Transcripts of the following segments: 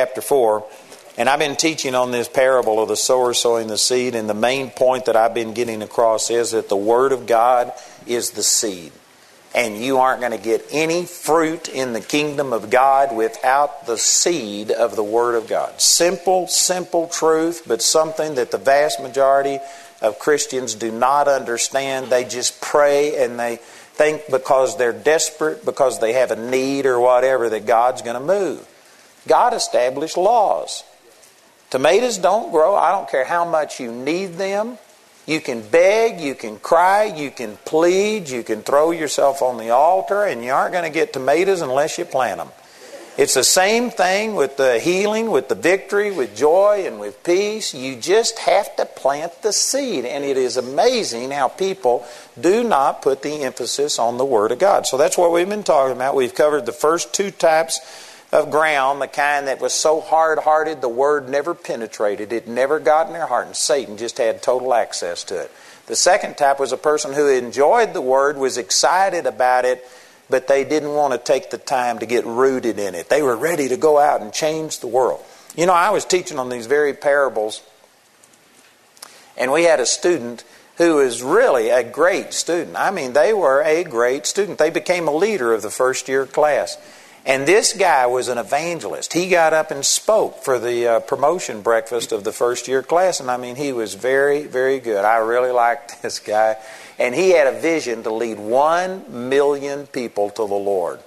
chapter 4. And I've been teaching on this parable of the sower sowing the seed, and the main point that I've been getting across is that the Word of God is the seed. And you aren't going to get any fruit in the kingdom of God without the seed of the Word of God. Simple, simple truth, but something that the vast majority of Christians do not understand. They just pray and they think because they're desperate, because they have a need or whatever, that God's going to move. God established laws. Tomatoes don't grow. I don't care how much you need them. You can beg, you can cry, you can plead, you can throw yourself on the altar, and you aren't going to get tomatoes unless you plant them. It's the same thing with the healing, with the victory, with joy, and with peace. You just have to plant the seed. And it is amazing how people do not put the emphasis on the Word of God. So that's what we've been talking about. We've covered the first two types of ground, the kind that was so hard hearted the word never penetrated, it never got in their heart, and Satan just had total access to it. The second type was a person who enjoyed the word, was excited about it, but they didn't want to take the time to get rooted in it. They were ready to go out and change the world. You know, I was teaching on these very parables, and we had a student who was really a great student. I mean, they were a great student. They became a leader of the first year class. And this guy was an evangelist. He got up and spoke for the uh, promotion breakfast of the first year class. And I mean, he was very, very good. I really liked this guy. And he had a vision to lead one million people to the Lord.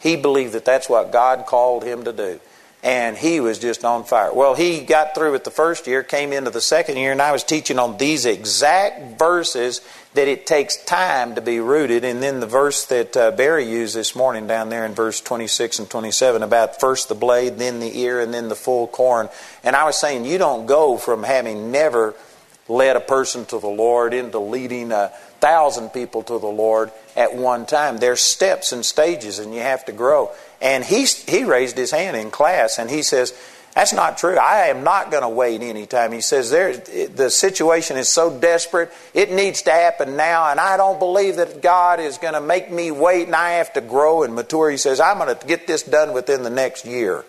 He believed that that's what God called him to do and he was just on fire. Well, he got through with the first year, came into the second year, and I was teaching on these exact verses that it takes time to be rooted. And then the verse that uh, Barry used this morning down there in verse 26 and 27 about first the blade, then the ear, and then the full corn. And I was saying, you don't go from having never led a person to the Lord into leading a thousand people to the Lord at one time. There's steps and stages, and you have to grow. And he, he raised his hand in class and he says, That's not true. I am not going to wait any time. He says, there, The situation is so desperate, it needs to happen now, and I don't believe that God is going to make me wait and I have to grow and mature. He says, I'm going to get this done within the next year.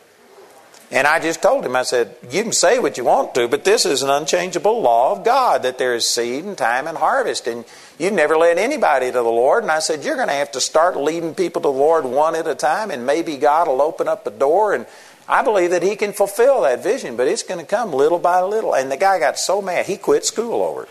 And I just told him, I said, You can say what you want to, but this is an unchangeable law of God that there is seed and time and harvest. And you've never led anybody to the Lord. And I said, You're going to have to start leading people to the Lord one at a time, and maybe God will open up a door. And I believe that He can fulfill that vision, but it's going to come little by little. And the guy got so mad, he quit school over it.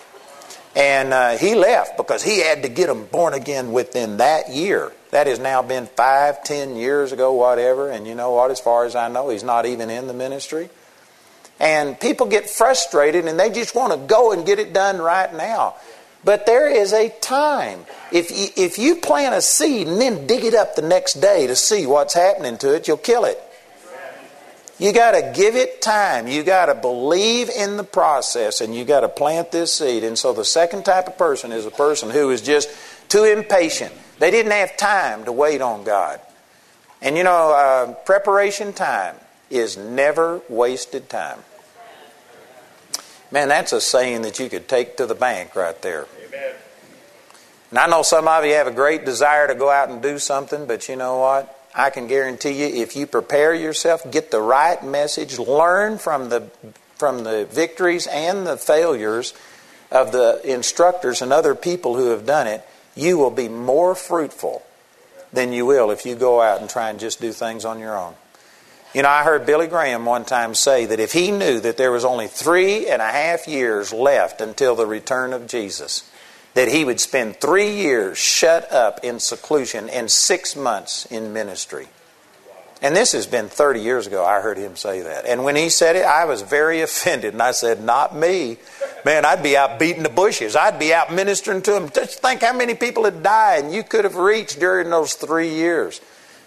And uh, he left because he had to get them born again within that year. That has now been five, ten years ago, whatever. And you know what? As far as I know, he's not even in the ministry. And people get frustrated and they just want to go and get it done right now. But there is a time. If you, if you plant a seed and then dig it up the next day to see what's happening to it, you'll kill it. You got to give it time. You got to believe in the process and you got to plant this seed. And so the second type of person is a person who is just too impatient. They didn't have time to wait on God. And you know, uh, preparation time is never wasted time. Man, that's a saying that you could take to the bank right there. Amen. And I know some of you have a great desire to go out and do something, but you know what? I can guarantee you if you prepare yourself, get the right message, learn from the from the victories and the failures of the instructors and other people who have done it, you will be more fruitful than you will if you go out and try and just do things on your own. You know, I heard Billy Graham one time say that if he knew that there was only three and a half years left until the return of Jesus, that he would spend three years shut up in seclusion and six months in ministry. And this has been 30 years ago, I heard him say that. And when he said it, I was very offended. And I said, Not me. Man, I'd be out beating the bushes. I'd be out ministering to them. Just think how many people had died and you could have reached during those three years.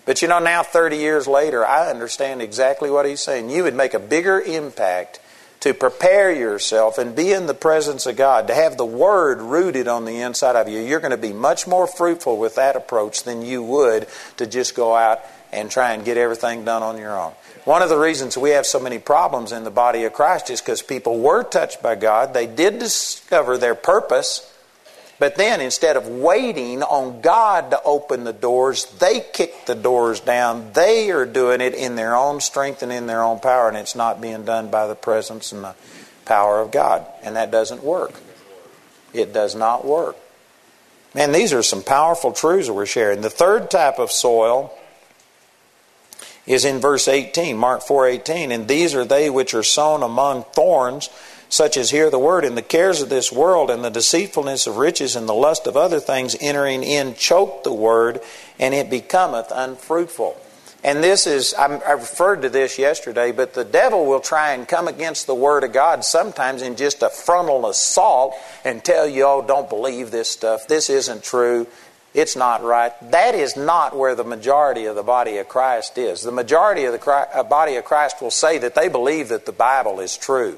But you know, now 30 years later, I understand exactly what he's saying. You would make a bigger impact to prepare yourself and be in the presence of God, to have the Word rooted on the inside of you. You're going to be much more fruitful with that approach than you would to just go out and try and get everything done on your own. One of the reasons we have so many problems in the body of Christ is because people were touched by God. They did discover their purpose, But then instead of waiting on God to open the doors, they kick the doors down. They are doing it in their own strength and in their own power, and it's not being done by the presence and the power of God. And that doesn't work. It does not work. Man, these are some powerful truths that we're sharing. The third type of soil is in verse 18, Mark 4:18, and these are they which are sown among thorns, such as hear the word, and the cares of this world, and the deceitfulness of riches, and the lust of other things entering in choke the word, and it becometh unfruitful. And this is, I referred to this yesterday, but the devil will try and come against the Word of God sometimes in just a frontal assault and tell you, oh, don't believe this stuff. This isn't true. It's not right. That is not where the majority of the body of Christ is. The majority of the uh, body of Christ will say that they believe that the Bible is true.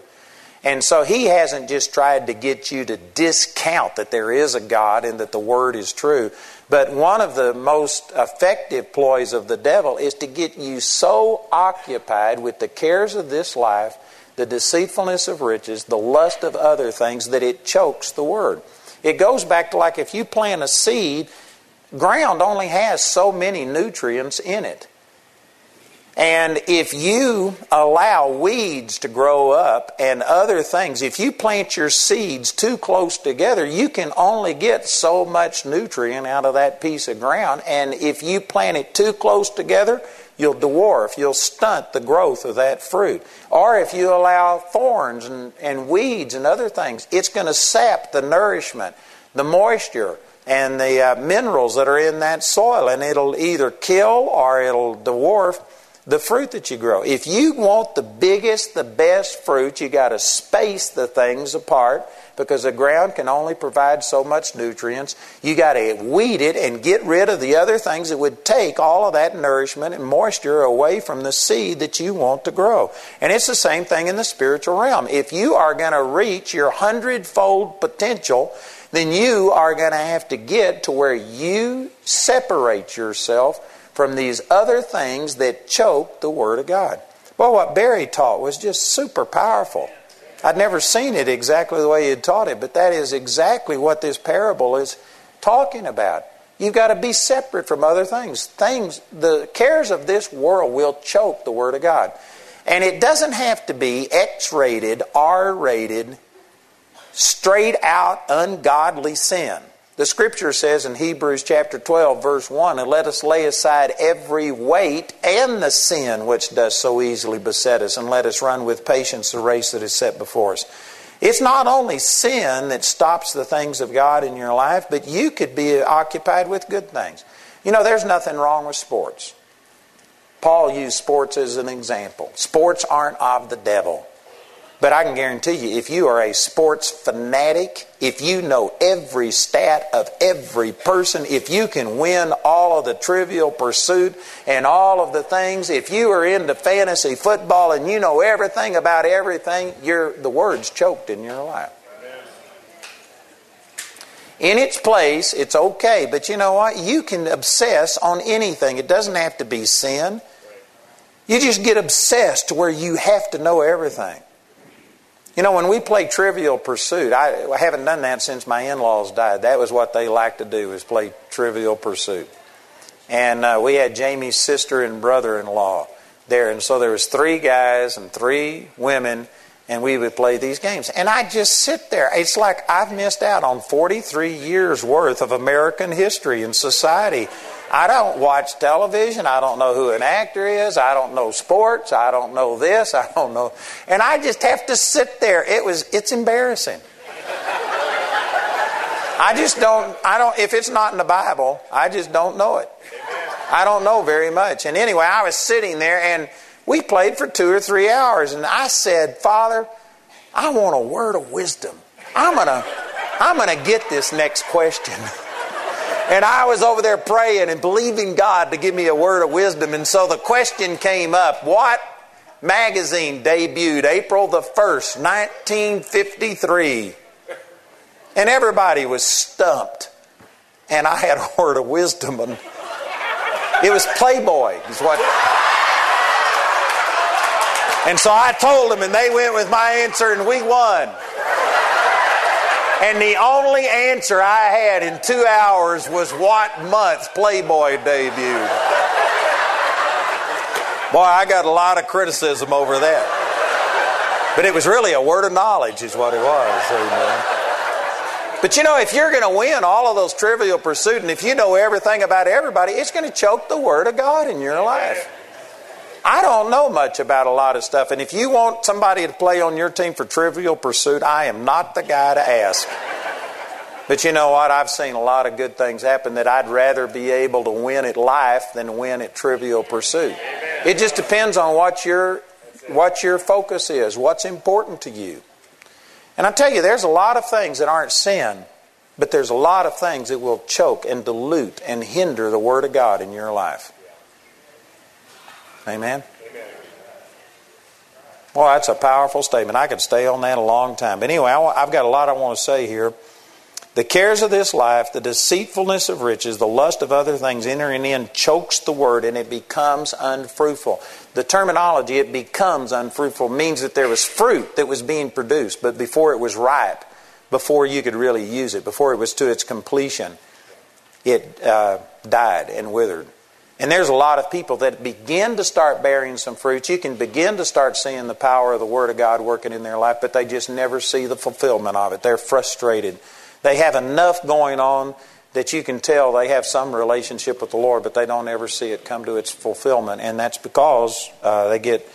And so he hasn't just tried to get you to discount that there is a God and that the Word is true. But one of the most effective ploys of the devil is to get you so occupied with the cares of this life, the deceitfulness of riches, the lust of other things, that it chokes the Word. It goes back to like if you plant a seed, ground only has so many nutrients in it. And if you allow weeds to grow up and other things, if you plant your seeds too close together, you can only get so much nutrient out of that piece of ground. And if you plant it too close together, you'll dwarf, you'll stunt the growth of that fruit. Or if you allow thorns and, and weeds and other things, it's going to sap the nourishment, the moisture, and the uh, minerals that are in that soil, and it'll either kill or it'll dwarf the fruit that you grow. If you want the biggest, the best fruit, you got to space the things apart because the ground can only provide so much nutrients. You got to weed it and get rid of the other things that would take all of that nourishment and moisture away from the seed that you want to grow. And it's the same thing in the spiritual realm. If you are going to reach your hundredfold potential, then you are going to have to get to where you separate yourself from these other things that choke the Word of God. Well, what Barry taught was just super powerful. I'd never seen it exactly the way he had taught it, but that is exactly what this parable is talking about. You've got to be separate from other things. Things, the cares of this world will choke the Word of God. And it doesn't have to be X rated, R rated, straight out ungodly sin. The scripture says in Hebrews chapter 12, verse 1, and let us lay aside every weight and the sin which does so easily beset us, and let us run with patience the race that is set before us. It's not only sin that stops the things of God in your life, but you could be occupied with good things. You know, there's nothing wrong with sports. Paul used sports as an example. Sports aren't of the devil. But I can guarantee you, if you are a sports fanatic, if you know every stat of every person, if you can win all of the trivial pursuit and all of the things, if you are into fantasy football and you know everything about everything, you're, the word's choked in your life. In its place, it's okay, but you know what? You can obsess on anything. It doesn't have to be sin. You just get obsessed to where you have to know everything. You know, when we play Trivial Pursuit, I, I haven't done that since my in-laws died. That was what they liked to do, is play Trivial Pursuit. And uh, we had Jamie's sister and brother-in-law there, and so there was three guys and three women, and we would play these games. And I just sit there. It's like I've missed out on 43 years worth of American history and society I don't watch television. I don't know who an actor is. I don't know sports. I don't know this. I don't know. And I just have to sit there. It was, it's embarrassing. I just don't, I don't, if it's not in the Bible, I just don't know it. I don't know very much. And anyway, I was sitting there and we played for two or three hours. And I said, Father, I want a word of wisdom. I'm going to, I'm going to get this next question. And I was over there praying and believing God to give me a word of wisdom. And so the question came up what magazine debuted April the 1st, 1953? And everybody was stumped. And I had a word of wisdom. And it was Playboy, is what. And so I told them, and they went with my answer, and we won. And the only answer I had in two hours was what month Playboy debuted. Boy, I got a lot of criticism over that. But it was really a word of knowledge, is what it was. Amen. But you know, if you're going to win all of those trivial pursuits, and if you know everything about everybody, it's going to choke the Word of God in your life. I don't know much about a lot of stuff, and if you want somebody to play on your team for trivial pursuit, I am not the guy to ask. But you know what? I've seen a lot of good things happen that I'd rather be able to win at life than win at trivial pursuit. It just depends on what your what your focus is, what's important to you. And I tell you, there's a lot of things that aren't sin, but there's a lot of things that will choke and dilute and hinder the Word of God in your life. Amen? Well, that's a powerful statement. I could stay on that a long time. But anyway, I've got a lot I want to say here. The cares of this life, the deceitfulness of riches, the lust of other things entering in chokes the word and it becomes unfruitful. The terminology, it becomes unfruitful, means that there was fruit that was being produced, but before it was ripe, before you could really use it, before it was to its completion, it uh, died and withered. And there's a lot of people that begin to start bearing some fruits. You can begin to start seeing the power of the Word of God working in their life, but they just never see the fulfillment of it. They're frustrated. They have enough going on that you can tell they have some relationship with the Lord, but they don't ever see it come to its fulfillment. And that's because uh, they get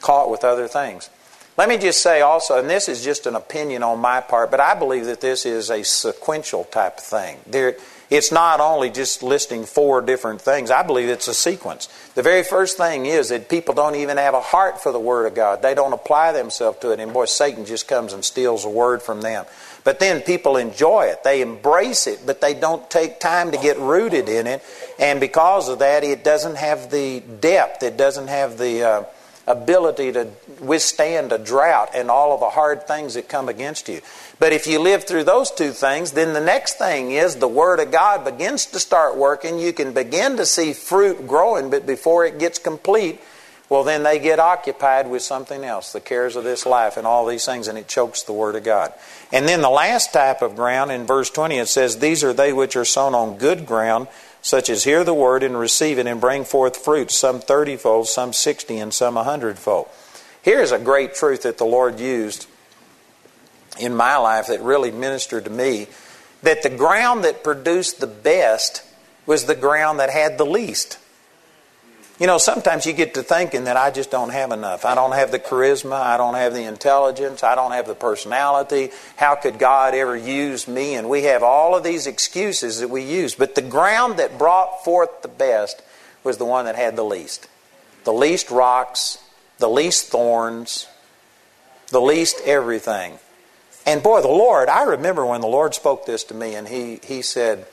caught with other things. Let me just say also, and this is just an opinion on my part, but I believe that this is a sequential type of thing. There, it's not only just listing four different things. I believe it's a sequence. The very first thing is that people don't even have a heart for the Word of God. They don't apply themselves to it. And boy, Satan just comes and steals a word from them. But then people enjoy it. They embrace it, but they don't take time to get rooted in it. And because of that, it doesn't have the depth. It doesn't have the uh, ability to withstand a drought and all of the hard things that come against you. But if you live through those two things, then the next thing is the Word of God begins to start working. You can begin to see fruit growing, but before it gets complete, well, then they get occupied with something else, the cares of this life and all these things, and it chokes the Word of God. And then the last type of ground in verse 20, it says, These are they which are sown on good ground, such as hear the Word and receive it and bring forth fruit, some thirtyfold, some sixty, and some a hundredfold. Here's a great truth that the Lord used in my life that really ministered to me that the ground that produced the best was the ground that had the least. You know, sometimes you get to thinking that I just don't have enough. I don't have the charisma. I don't have the intelligence. I don't have the personality. How could God ever use me? And we have all of these excuses that we use. But the ground that brought forth the best was the one that had the least. The least rocks, the least thorns, the least everything. And boy, the Lord, I remember when the Lord spoke this to me and he, he said,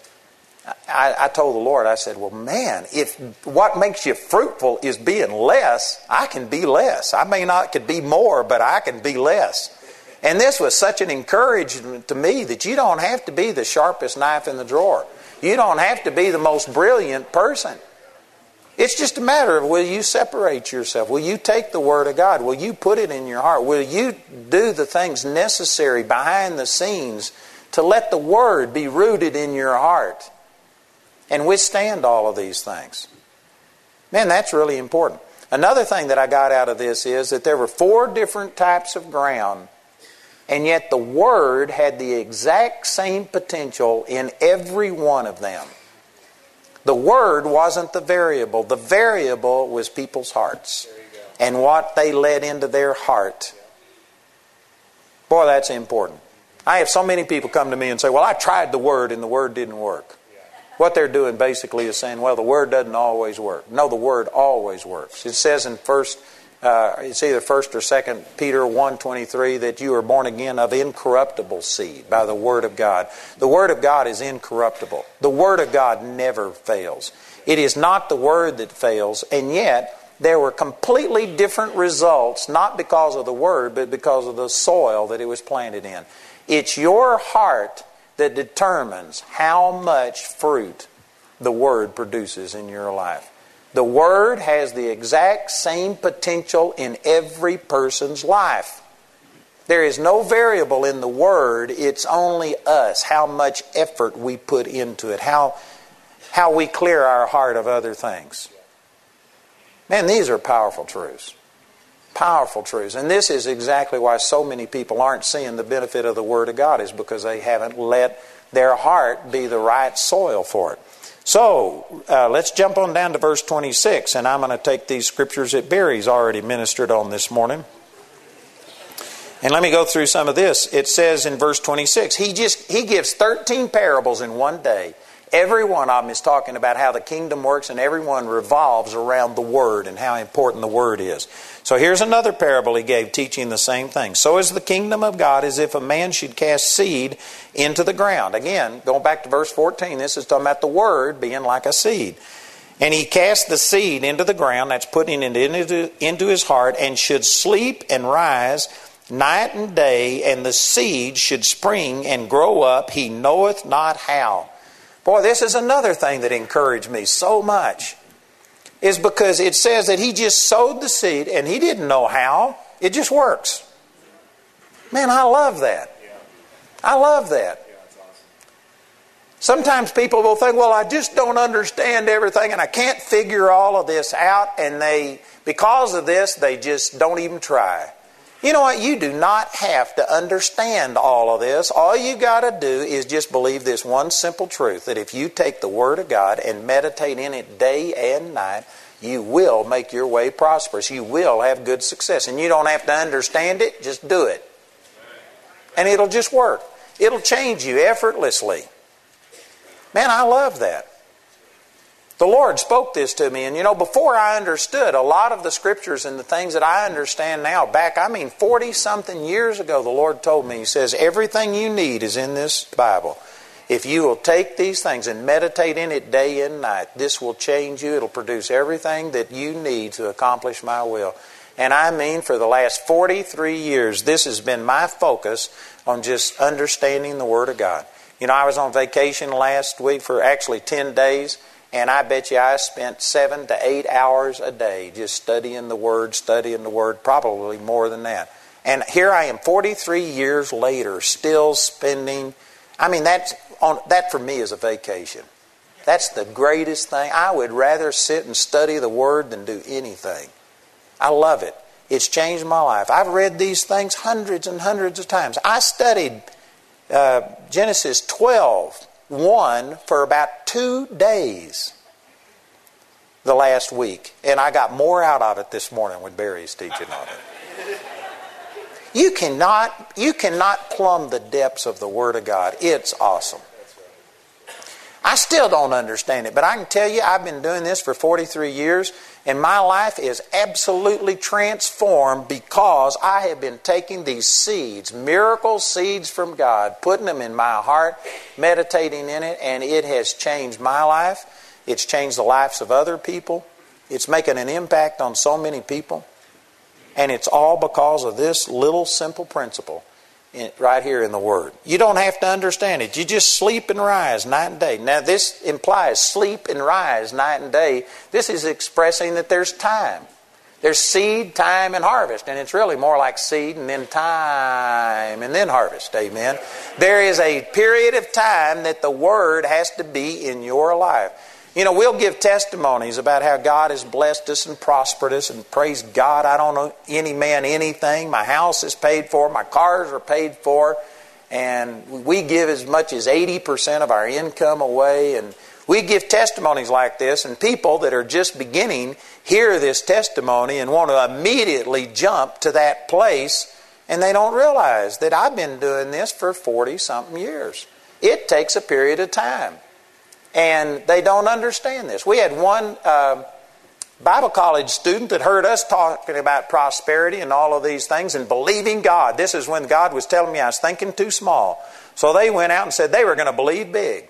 I, I, told the Lord, I said, well, man, if what makes you fruitful is being less, I can be less. I may not could be more, but I can be less. And this was such an encouragement to me that you don't have to be the sharpest knife in the drawer. You don't have to be the most brilliant person. It's just a matter of will you separate yourself? Will you take the Word of God? Will you put it in your heart? Will you do the things necessary behind the scenes to let the Word be rooted in your heart and withstand all of these things? Man, that's really important. Another thing that I got out of this is that there were four different types of ground, and yet the Word had the exact same potential in every one of them. The word wasn't the variable, the variable was people's hearts and what they let into their heart. Boy, that's important. I have so many people come to me and say, Well, I tried the word and the word didn't work. What they're doing basically is saying, Well, the word doesn't always work. No, the word always works. It says in first uh, it's either first or second Peter 1.23 that you are born again of incorruptible seed by the Word of God. The Word of God is incorruptible. The Word of God never fails. It is not the Word that fails, and yet there were completely different results, not because of the Word, but because of the soil that it was planted in. It's your heart that determines how much fruit the Word produces in your life. The Word has the exact same potential in every person's life. There is no variable in the Word, it's only us, how much effort we put into it, how, how we clear our heart of other things. Man, these are powerful truths. Powerful truths. And this is exactly why so many people aren't seeing the benefit of the Word of God, is because they haven't let their heart be the right soil for it. So uh, let's jump on down to verse 26, and I'm going to take these scriptures that Barry's already ministered on this morning. And let me go through some of this. It says in verse 26, he just he gives 13 parables in one day. Every one of them is talking about how the kingdom works, and everyone revolves around the word and how important the word is. So here's another parable he gave teaching the same thing. So is the kingdom of God as if a man should cast seed into the ground. Again, going back to verse 14, this is talking about the word being like a seed. And he cast the seed into the ground, that's putting it into, into his heart, and should sleep and rise night and day, and the seed should spring and grow up, he knoweth not how. Boy, this is another thing that encouraged me so much. Is because it says that he just sowed the seed and he didn't know how. It just works. Man, I love that. I love that. Sometimes people will think, well, I just don't understand everything and I can't figure all of this out, and they, because of this, they just don't even try. You know what? You do not have to understand all of this. All you got to do is just believe this one simple truth that if you take the Word of God and meditate in it day and night, you will make your way prosperous. You will have good success. And you don't have to understand it, just do it. And it'll just work. It'll change you effortlessly. Man, I love that. The Lord spoke this to me, and you know, before I understood a lot of the scriptures and the things that I understand now, back, I mean, 40 something years ago, the Lord told me, He says, everything you need is in this Bible. If you will take these things and meditate in it day and night, this will change you. It'll produce everything that you need to accomplish my will. And I mean, for the last 43 years, this has been my focus on just understanding the Word of God. You know, I was on vacation last week for actually 10 days. And I bet you I spent seven to eight hours a day just studying the Word, studying the Word, probably more than that. And here I am, 43 years later, still spending. I mean, that's on, that for me is a vacation. That's the greatest thing. I would rather sit and study the Word than do anything. I love it. It's changed my life. I've read these things hundreds and hundreds of times. I studied uh, Genesis 12 one for about two days the last week. And I got more out of it this morning when Barry's teaching on it. You cannot, you cannot plumb the depths of the Word of God. It's awesome. I still don't understand it, but I can tell you I've been doing this for 43 years, and my life is absolutely transformed because I have been taking these seeds, miracle seeds from God, putting them in my heart, meditating in it, and it has changed my life. It's changed the lives of other people. It's making an impact on so many people. And it's all because of this little simple principle in, right here in the Word. You don't have to understand it. You just sleep and rise night and day. Now, this implies sleep and rise night and day. This is expressing that there's time. There's seed, time, and harvest. And it's really more like seed and then time and then harvest. Amen. There is a period of time that the Word has to be in your life. You know, we'll give testimonies about how God has blessed us and prospered us, and praise God, I don't owe any man anything. My house is paid for, my cars are paid for, and we give as much as 80% of our income away. And we give testimonies like this, and people that are just beginning hear this testimony and want to immediately jump to that place, and they don't realize that I've been doing this for 40 something years. It takes a period of time. And they don't understand this. We had one uh, Bible college student that heard us talking about prosperity and all of these things and believing God. This is when God was telling me I was thinking too small. So they went out and said they were going to believe big.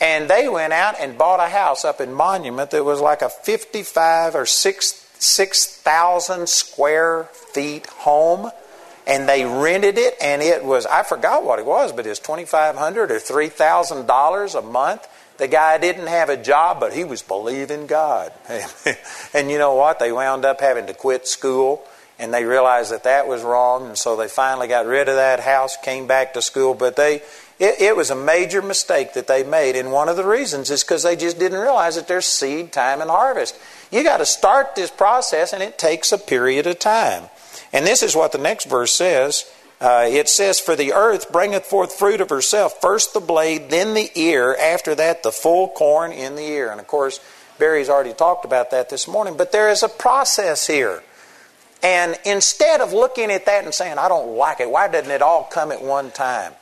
And they went out and bought a house up in Monument that was like a 55 or 6,000 6, square feet home. And they rented it, and it was, I forgot what it was, but it was 2,500 or $3,000 a month. The guy didn't have a job, but he was believing God. and you know what? They wound up having to quit school and they realized that that was wrong, and so they finally got rid of that house, came back to school. But they, it, it was a major mistake that they made, and one of the reasons is because they just didn't realize that there's seed, time, and harvest. You got to start this process, and it takes a period of time. And this is what the next verse says. Uh, it says, For the earth bringeth forth fruit of herself, first the blade, then the ear, after that the full corn in the ear. And of course, Barry's already talked about that this morning, but there is a process here. And instead of looking at that and saying, I don't like it, why doesn't it all come at one time?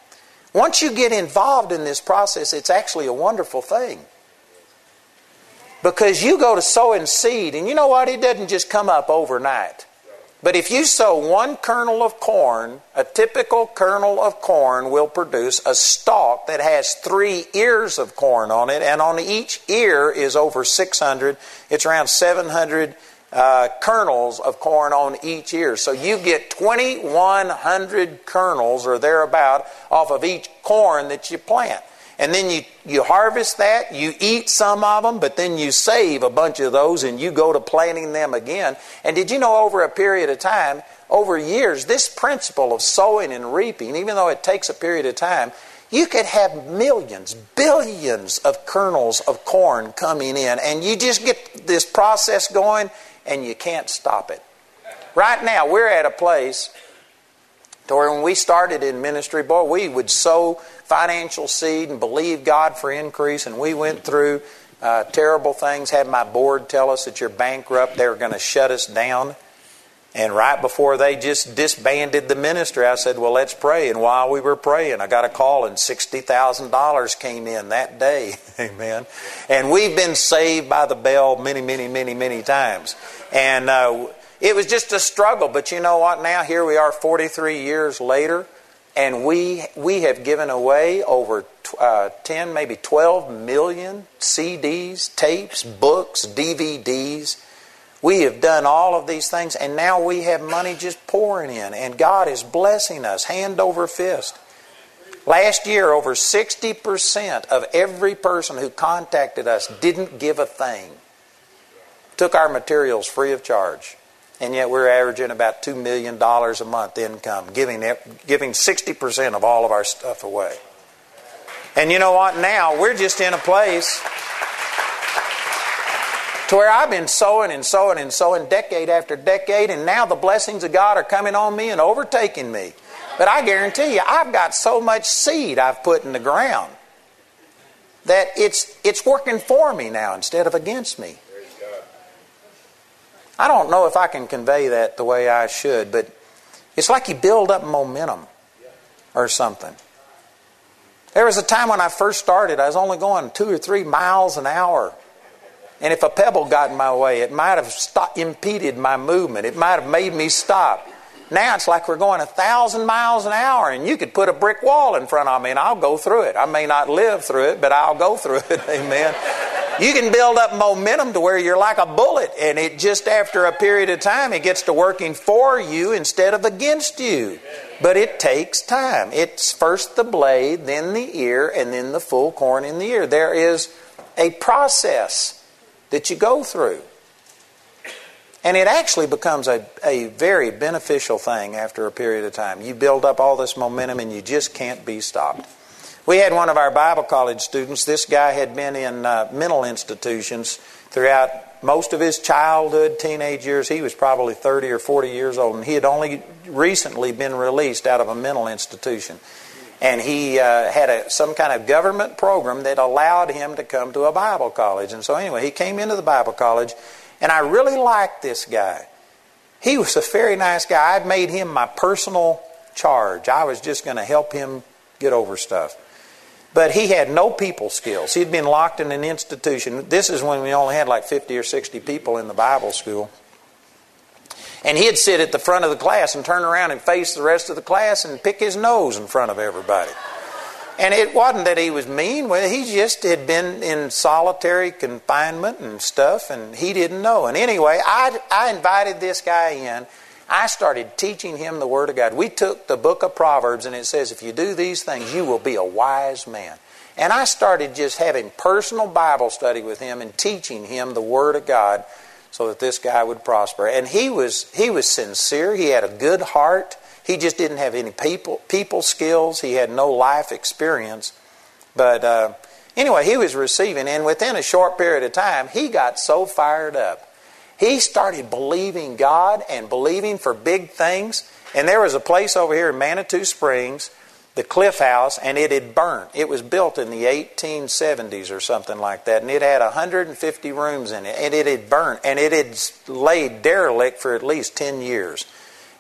Once you get involved in this process, it's actually a wonderful thing. Because you go to sowing seed, and you know what? It doesn't just come up overnight. But if you sow one kernel of corn, a typical kernel of corn will produce a stalk that has three ears of corn on it, and on each ear is over 600. It's around 700 uh, kernels of corn on each ear. So you get 2,100 kernels or thereabout off of each corn that you plant. And then you, you harvest that, you eat some of them, but then you save a bunch of those and you go to planting them again. And did you know over a period of time, over years, this principle of sowing and reaping, even though it takes a period of time, you could have millions, billions of kernels of corn coming in, and you just get this process going and you can't stop it. Right now, we're at a place to where when we started in ministry, boy, we would sow financial seed and believe God for increase, and we went through uh, terrible things. Had my board tell us that you're bankrupt, they were going to shut us down. And right before they just disbanded the ministry, I said, Well, let's pray. And while we were praying, I got a call and $60,000 came in that day. Amen. And we've been saved by the bell many, many, many, many times. And uh, it was just a struggle. But you know what? Now, here we are 43 years later, and we, we have given away over uh, 10, maybe 12 million CDs, tapes, books, DVDs we have done all of these things, and now we have money just pouring in, and God is blessing us hand over fist. Last year, over 60% of every person who contacted us didn't give a thing. Took our materials free of charge. And yet we're averaging about $2 million a month income, giving, giving 60% of all of our stuff away. And you know what? Now we're just in a place to where I've been sowing and sowing and sowing decade after decade, and now the blessings of God are coming on me and overtaking me. But I guarantee you, I've got so much seed I've put in the ground that it's, it's working for me now instead of against me. I don't know if I can convey that the way I should, but it's like you build up momentum or something. There was a time when I first started, I was only going two or three miles an hour and if a pebble got in my way, it might have stopped, impeded my movement. It might have made me stop. Now it's like we're going a thousand miles an hour, and you could put a brick wall in front of me, and I'll go through it. I may not live through it, but I'll go through it. Amen. You can build up momentum to where you're like a bullet, and it just after a period of time, it gets to working for you instead of against you. But it takes time. It's first the blade, then the ear, and then the full corn in the ear. There is a process that you go through. And it actually becomes a, a very beneficial thing after a period of time. You build up all this momentum and you just can't be stopped. We had one of our Bible college students. This guy had been in uh, mental institutions throughout most of his childhood, teenage years. He was probably 30 or 40 years old, and he had only recently been released out of a mental institution and he uh, had a, some kind of government program that allowed him to come to a Bible college. And so, anyway, he came into the Bible college, and I really liked this guy. He was a very nice guy. I'd made him my personal charge. I was just going to help him get over stuff. But he had no people skills. He'd been locked in an institution. This is when we only had like 50 or 60 people in the Bible school. And he'd sit at the front of the class and turn around and face the rest of the class and pick his nose in front of everybody. And it wasn't that he was mean. Well, he just had been in solitary confinement and stuff, and he didn't know. And anyway, I, I invited this guy in. I started teaching him the Word of God. We took the book of Proverbs, and it says, if you do these things, you will be a wise man. And I started just having personal Bible study with him and teaching him the Word of God so that this guy would prosper. And he was he was sincere. He had a good heart. He just didn't have any people people skills. He had no life experience. But uh, anyway, he was receiving, and within a short period of time, he got so fired up. He started believing God and believing for big things. And there was a place over here in Manitou Springs the Cliff House, and it had burnt. It was built in the 1870s or something like that, and it had 150 rooms in it, and it had burnt, and it had laid derelict for at least 10 years,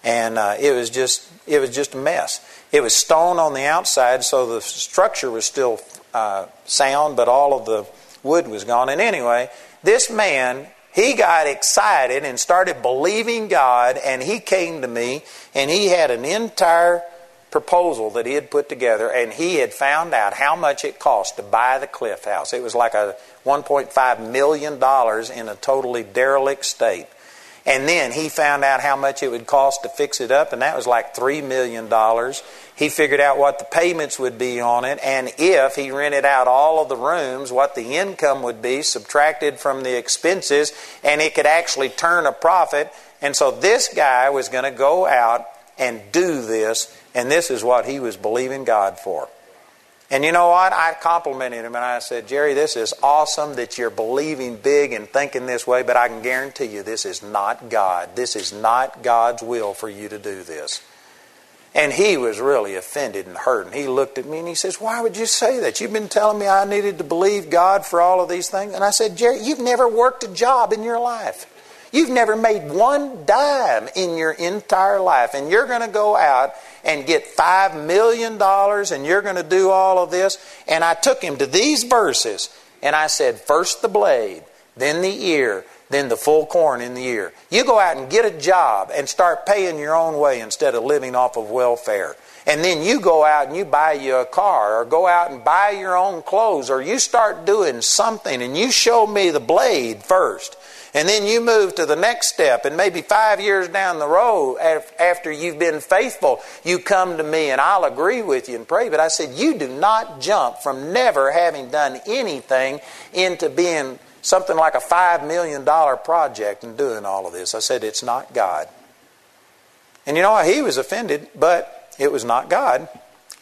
and uh, it was just it was just a mess. It was stone on the outside, so the structure was still uh, sound, but all of the wood was gone. And anyway, this man he got excited and started believing God, and he came to me, and he had an entire proposal that he had put together, and he had found out how much it cost to buy the Cliff House. It was like a $1.5 million in a totally derelict state. And then he found out how much it would cost to fix it up, and that was like $3 million. He figured out what the payments would be on it, and if he rented out all of the rooms, what the income would be subtracted from the expenses, and it could actually turn a profit. And so this guy was going to go out and do this and this is what he was believing God for. And you know what? I complimented him and I said, Jerry, this is awesome that you're believing big and thinking this way, but I can guarantee you this is not God. This is not God's will for you to do this. And he was really offended and hurt. And he looked at me and he says, Why would you say that? You've been telling me I needed to believe God for all of these things. And I said, Jerry, you've never worked a job in your life. You've never made one dime in your entire life. And you're going to go out and get $5 million and you're going to do all of this. And I took him to these verses and I said, First the blade, then the ear, then the full corn in the ear. You go out and get a job and start paying your own way instead of living off of welfare. And then you go out and you buy you a car or go out and buy your own clothes or you start doing something and you show me the blade first. And then you move to the next step, and maybe five years down the road, after you've been faithful, you come to me and I'll agree with you and pray. But I said, You do not jump from never having done anything into being something like a $5 million project and doing all of this. I said, It's not God. And you know? He was offended, but it was not God.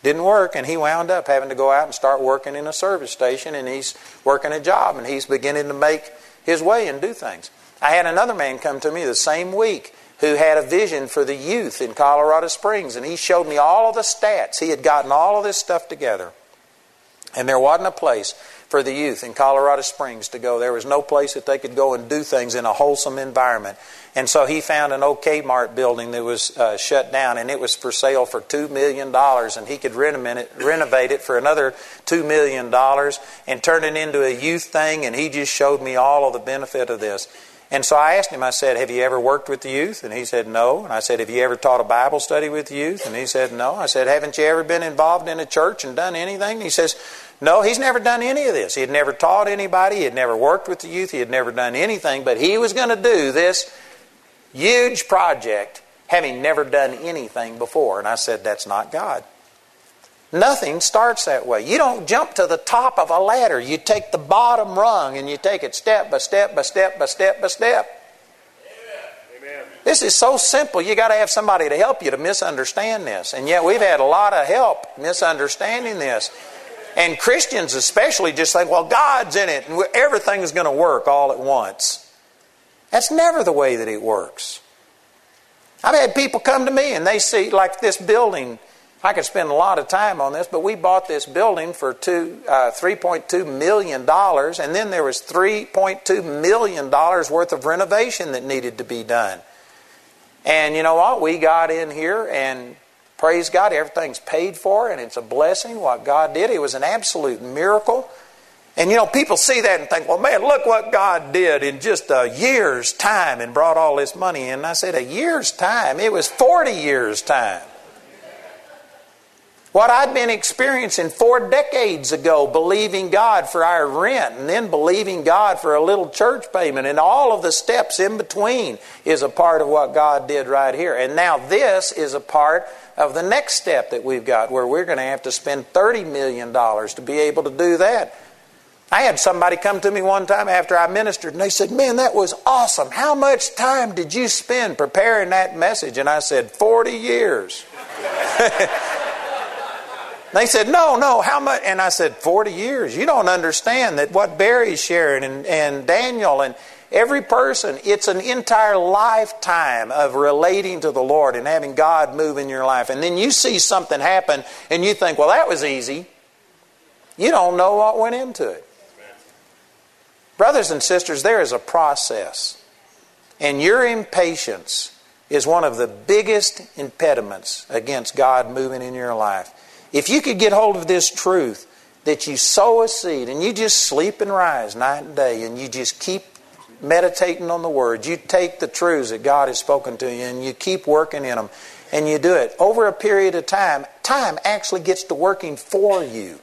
Didn't work, and he wound up having to go out and start working in a service station, and he's working a job, and he's beginning to make his way and do things. I had another man come to me the same week who had a vision for the youth in Colorado Springs, and he showed me all of the stats. He had gotten all of this stuff together. And there wasn't a place for the youth in Colorado Springs to go. There was no place that they could go and do things in a wholesome environment. And so he found an old Kmart building that was uh, shut down, and it was for sale for $2 million. And he could rent it renovate it for another $2 million and turn it into a youth thing. And he just showed me all of the benefit of this. And so I asked him, I said, Have you ever worked with the youth? And he said, No. And I said, Have you ever taught a Bible study with youth? And he said, No. I said, Haven't you ever been involved in a church and done anything? And he says, No, he's never done any of this. He had never taught anybody, he had never worked with the youth, he had never done anything, but he was going to do this huge project having never done anything before. And I said, That's not God. Nothing starts that way. You don't jump to the top of a ladder. You take the bottom rung and you take it step by step by step by step by step. Amen. This is so simple. You got to have somebody to help you to misunderstand this. And yet we've had a lot of help misunderstanding this. And Christians especially just think, well, God's in it and everything is going to work all at once. That's never the way that it works. I've had people come to me and they see, like this building. I could spend a lot of time on this, but we bought this building for two, uh, $3.2 million, and then there was $3.2 million worth of renovation that needed to be done. And you know what? We got in here and praise God, everything's paid for, and it's a blessing what God did. It was an absolute miracle. And you know, people see that and think, well, man, look what God did in just a year's time and brought all this money in. And I said, a year's time? It was 40 years' time. What I'd been experiencing four decades ago, believing God for our rent, and then believing God for a little church payment, and all of the steps in between is a part of what God did right here. And now this is a part of the next step that we've got, where we're going to have to spend $30 million to be able to do that. I had somebody come to me one time after I ministered and they said, Man, that was awesome. How much time did you spend preparing that message? And I said, 40 years. they said, No, no, how much? And I said, 40 years. You don't understand that what Barry's sharing and, and Daniel and every person, it's an entire lifetime of relating to the Lord and having God move in your life. And then you see something happen and you think, Well, that was easy. You don't know what went into it. Brothers and sisters, there is a process. And your impatience is one of the biggest impediments against God moving in your life. If you could get hold of this truth that you sow a seed and you just sleep and rise night and day and you just keep meditating on the Word, you take the truths that God has spoken to you and you keep working in them and you do it over a period of time, time actually gets to working for you.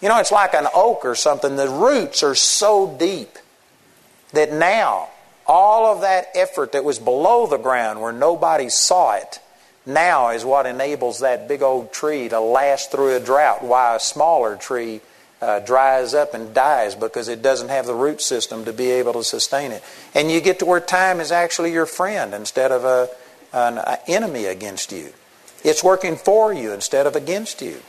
You know, it's like an oak or something. The roots are so deep that now all of that effort that was below the ground where nobody saw it now is what enables that big old tree to last through a drought while a smaller tree uh, dries up and dies because it doesn't have the root system to be able to sustain it. And you get to where time is actually your friend instead of a, an enemy against you. It's working for you instead of against you.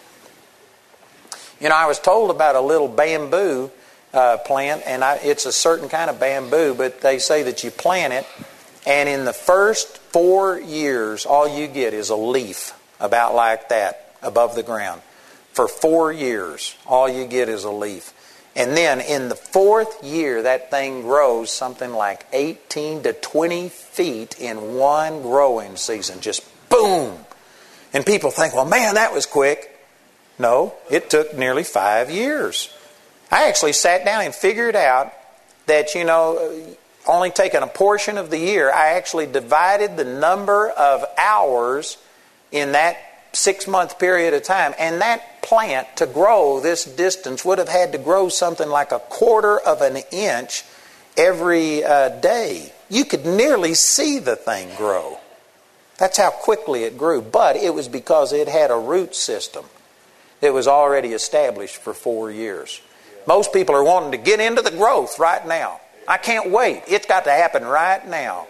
You know, I was told about a little bamboo uh, plant, and I, it's a certain kind of bamboo, but they say that you plant it, and in the first four years, all you get is a leaf about like that above the ground. For four years, all you get is a leaf. And then in the fourth year, that thing grows something like 18 to 20 feet in one growing season. Just boom. And people think, well, man, that was quick. No, it took nearly five years. I actually sat down and figured out that, you know, only taking a portion of the year, I actually divided the number of hours in that six month period of time. And that plant to grow this distance would have had to grow something like a quarter of an inch every uh, day. You could nearly see the thing grow. That's how quickly it grew. But it was because it had a root system that was already established for four years. Most people are wanting to get into the growth right now. I can't wait. It's got to happen right now.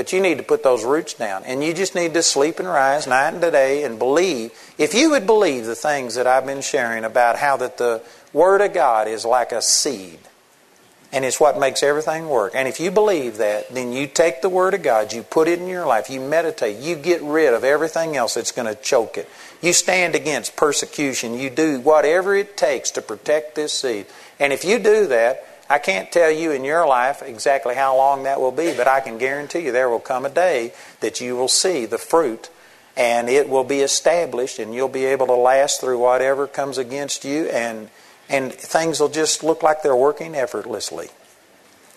But you need to put those roots down. And you just need to sleep and rise night and day and believe. If you would believe the things that I've been sharing about how that the Word of God is like a seed, and it's what makes everything work. And if you believe that, then you take the Word of God, you put it in your life, you meditate, you get rid of everything else that's going to choke it. You stand against persecution, you do whatever it takes to protect this seed. And if you do that, I can't tell you in your life exactly how long that will be, but I can guarantee you there will come a day that you will see the fruit and it will be established and you'll be able to last through whatever comes against you and and things will just look like they're working effortlessly.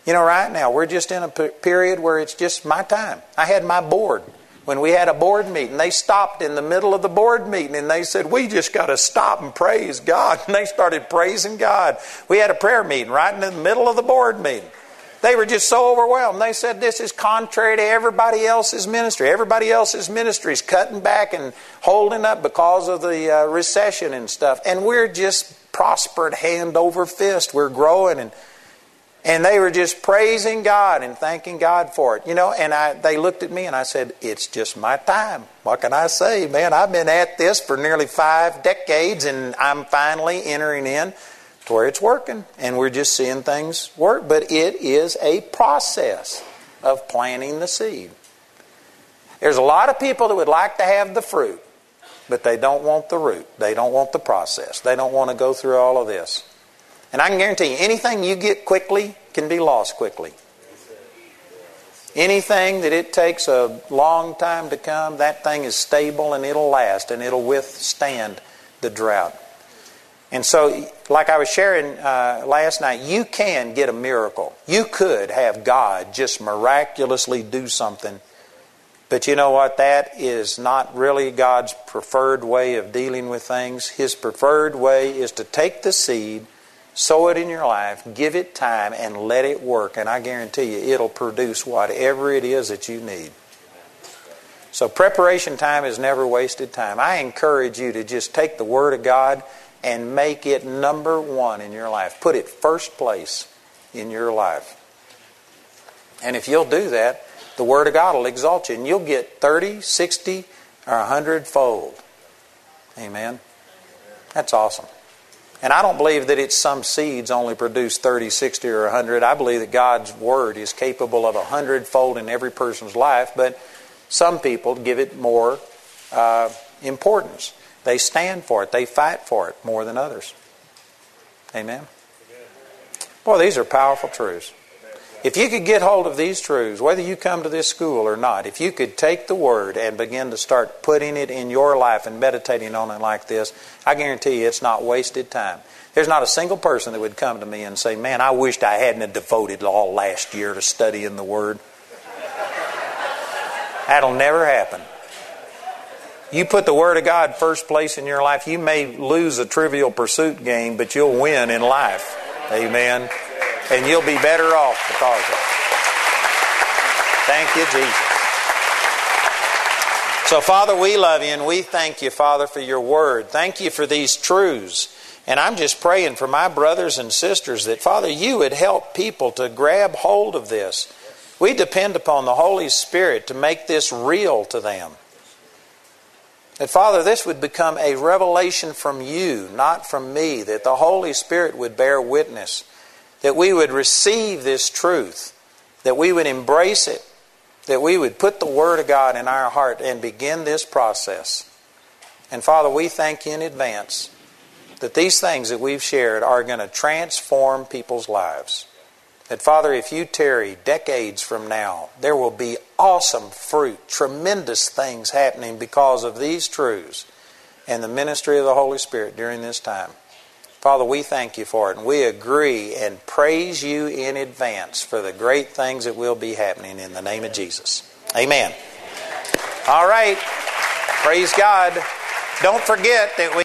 You know, right now we're just in a period where it's just my time. I had my board when we had a board meeting. They stopped in the middle of the board meeting and they said, We just got to stop and praise God. And they started praising God. We had a prayer meeting right in the middle of the board meeting. They were just so overwhelmed. They said, This is contrary to everybody else's ministry. Everybody else's ministry is cutting back and holding up because of the uh, recession and stuff. And we're just prospered hand over fist. We're growing and and they were just praising God and thanking God for it. You know, and I they looked at me and I said, It's just my time. What can I say? Man, I've been at this for nearly five decades and I'm finally entering in to where it's working. And we're just seeing things work. But it is a process of planting the seed. There's a lot of people that would like to have the fruit but they don't want the root. They don't want the process. They don't want to go through all of this. And I can guarantee you, anything you get quickly can be lost quickly. Anything that it takes a long time to come, that thing is stable and it'll last and it'll withstand the drought. And so, like I was sharing uh, last night, you can get a miracle. You could have God just miraculously do something but you know what? That is not really God's preferred way of dealing with things. His preferred way is to take the seed, sow it in your life, give it time, and let it work. And I guarantee you, it'll produce whatever it is that you need. So preparation time is never wasted time. I encourage you to just take the Word of God and make it number one in your life. Put it first place in your life. And if you'll do that, the Word of God will exalt you, and you'll get 30, 60, or 100 fold. Amen. That's awesome. And I don't believe that it's some seeds only produce 30, 60, or 100. I believe that God's Word is capable of a hundredfold in every person's life, but some people give it more uh, importance. They stand for it, they fight for it more than others. Amen. Boy, these are powerful truths. If you could get hold of these truths, whether you come to this school or not, if you could take the Word and begin to start putting it in your life and meditating on it like this, I guarantee you it's not wasted time. There's not a single person that would come to me and say, Man, I wished I hadn't devoted all last year to studying the Word. That'll never happen. You put the Word of God first place in your life, you may lose a trivial pursuit game, but you'll win in life. Amen and you'll be better off because of it. Thank you, Jesus. So, Father, we love you and we thank you, Father, for your word. Thank you for these truths. And I'm just praying for my brothers and sisters that, Father, you would help people to grab hold of this. We depend upon the Holy Spirit to make this real to them. That, Father, this would become a revelation from you, not from me, that the Holy Spirit would bear witness that we would receive this truth, that we would embrace it, that we would put the Word of God in our heart and begin this process. And Father, we thank you in advance that these things that we've shared are going to transform people's lives. That, Father, if you tarry decades from now, there will be awesome fruit, tremendous things happening because of these truths and the ministry of the Holy Spirit during this time. Father, we thank you for it, and we agree and praise you in advance for the great things that will be happening in the name of Jesus. Amen. All right. Praise God. Don't forget that we